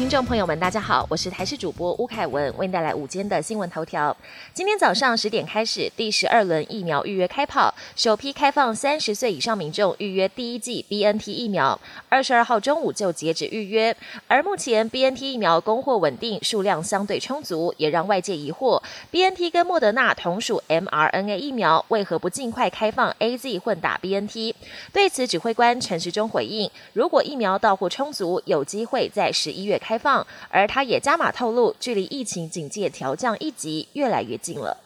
听众朋友们，大家好，我是台视主播吴凯文，为您带来午间的新闻头条。今天早上十点开始，第十二轮疫苗预约开跑，首批开放三十岁以上民众预约第一剂 BNT 疫苗。二十二号中午就截止预约，而目前 BNT 疫苗供货稳定，数量相对充足，也让外界疑惑：BNT 跟莫德纳同属 mRNA 疫苗，为何不尽快开放 AZ 混打 BNT？对此，指挥官陈时中回应：如果疫苗到货充足，有机会在十一月开。开放，而他也加码透露，距离疫情警戒调降一级越来越近了。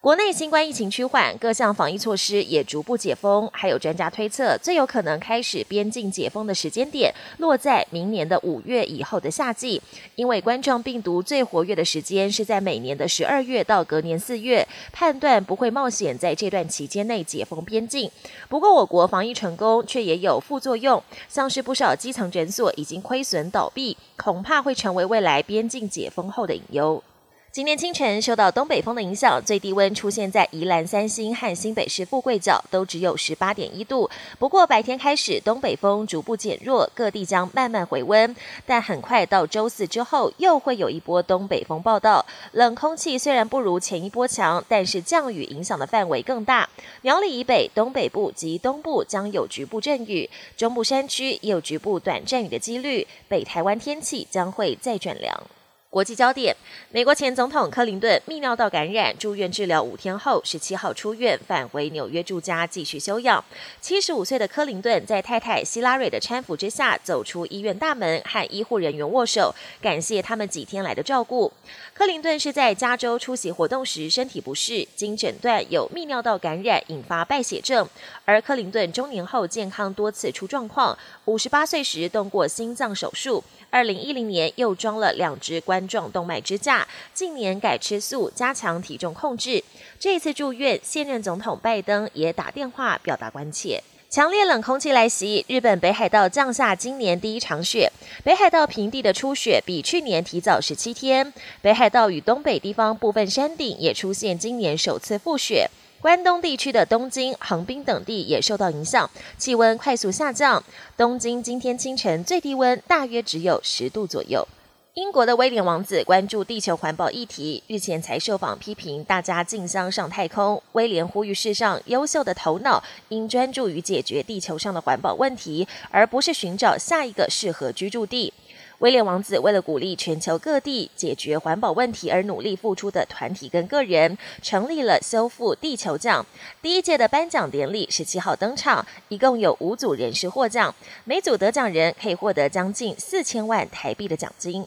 国内新冠疫情趋缓，各项防疫措施也逐步解封。还有专家推测，最有可能开始边境解封的时间点落在明年的五月以后的夏季，因为冠状病毒最活跃的时间是在每年的十二月到隔年四月，判断不会冒险在这段期间内解封边境。不过，我国防疫成功却也有副作用，像是不少基层诊所已经亏损倒闭，恐怕会成为未来边境解封后的隐忧。今天清晨受到东北风的影响，最低温出现在宜兰三星和新北市富贵角，都只有十八点一度。不过白天开始东北风逐步减弱，各地将慢慢回温。但很快到周四之后，又会有一波东北风报道。冷空气虽然不如前一波强，但是降雨影响的范围更大。苗栗以北、东北部及东部将有局部阵雨，中部山区也有局部短阵雨的几率。北台湾天气将会再转凉。国际焦点：美国前总统克林顿泌尿道感染住院治疗五天后，十七号出院返回纽约住家继续休养。七十五岁的克林顿在太太希拉蕊的搀扶之下走出医院大门，和医护人员握手，感谢他们几天来的照顾。克林顿是在加州出席活动时身体不适，经诊断有泌尿道感染引发败血症。而克林顿中年后健康多次出状况，五十八岁时动过心脏手术。二零一零年又装了两只关冠状动脉支架，近年改吃素，加强体重控制。这一次住院，现任总统拜登也打电话表达关切。强烈冷空气来袭，日本北海道降下今年第一场雪。北海道平地的初雪比去年提早十七天，北海道与东北地方部分山顶也出现今年首次覆雪。关东地区的东京、横滨等地也受到影响，气温快速下降。东京今天清晨最低温大约只有十度左右。英国的威廉王子关注地球环保议题，日前才受访批评大家竞相上太空。威廉呼吁世上优秀的头脑应专注于解决地球上的环保问题，而不是寻找下一个适合居住地。威廉王子为了鼓励全球各地解决环保问题而努力付出的团体跟个人，成立了修复地球奖。第一届的颁奖典礼十七号登场，一共有五组人士获奖，每组得奖人可以获得将近四千万台币的奖金。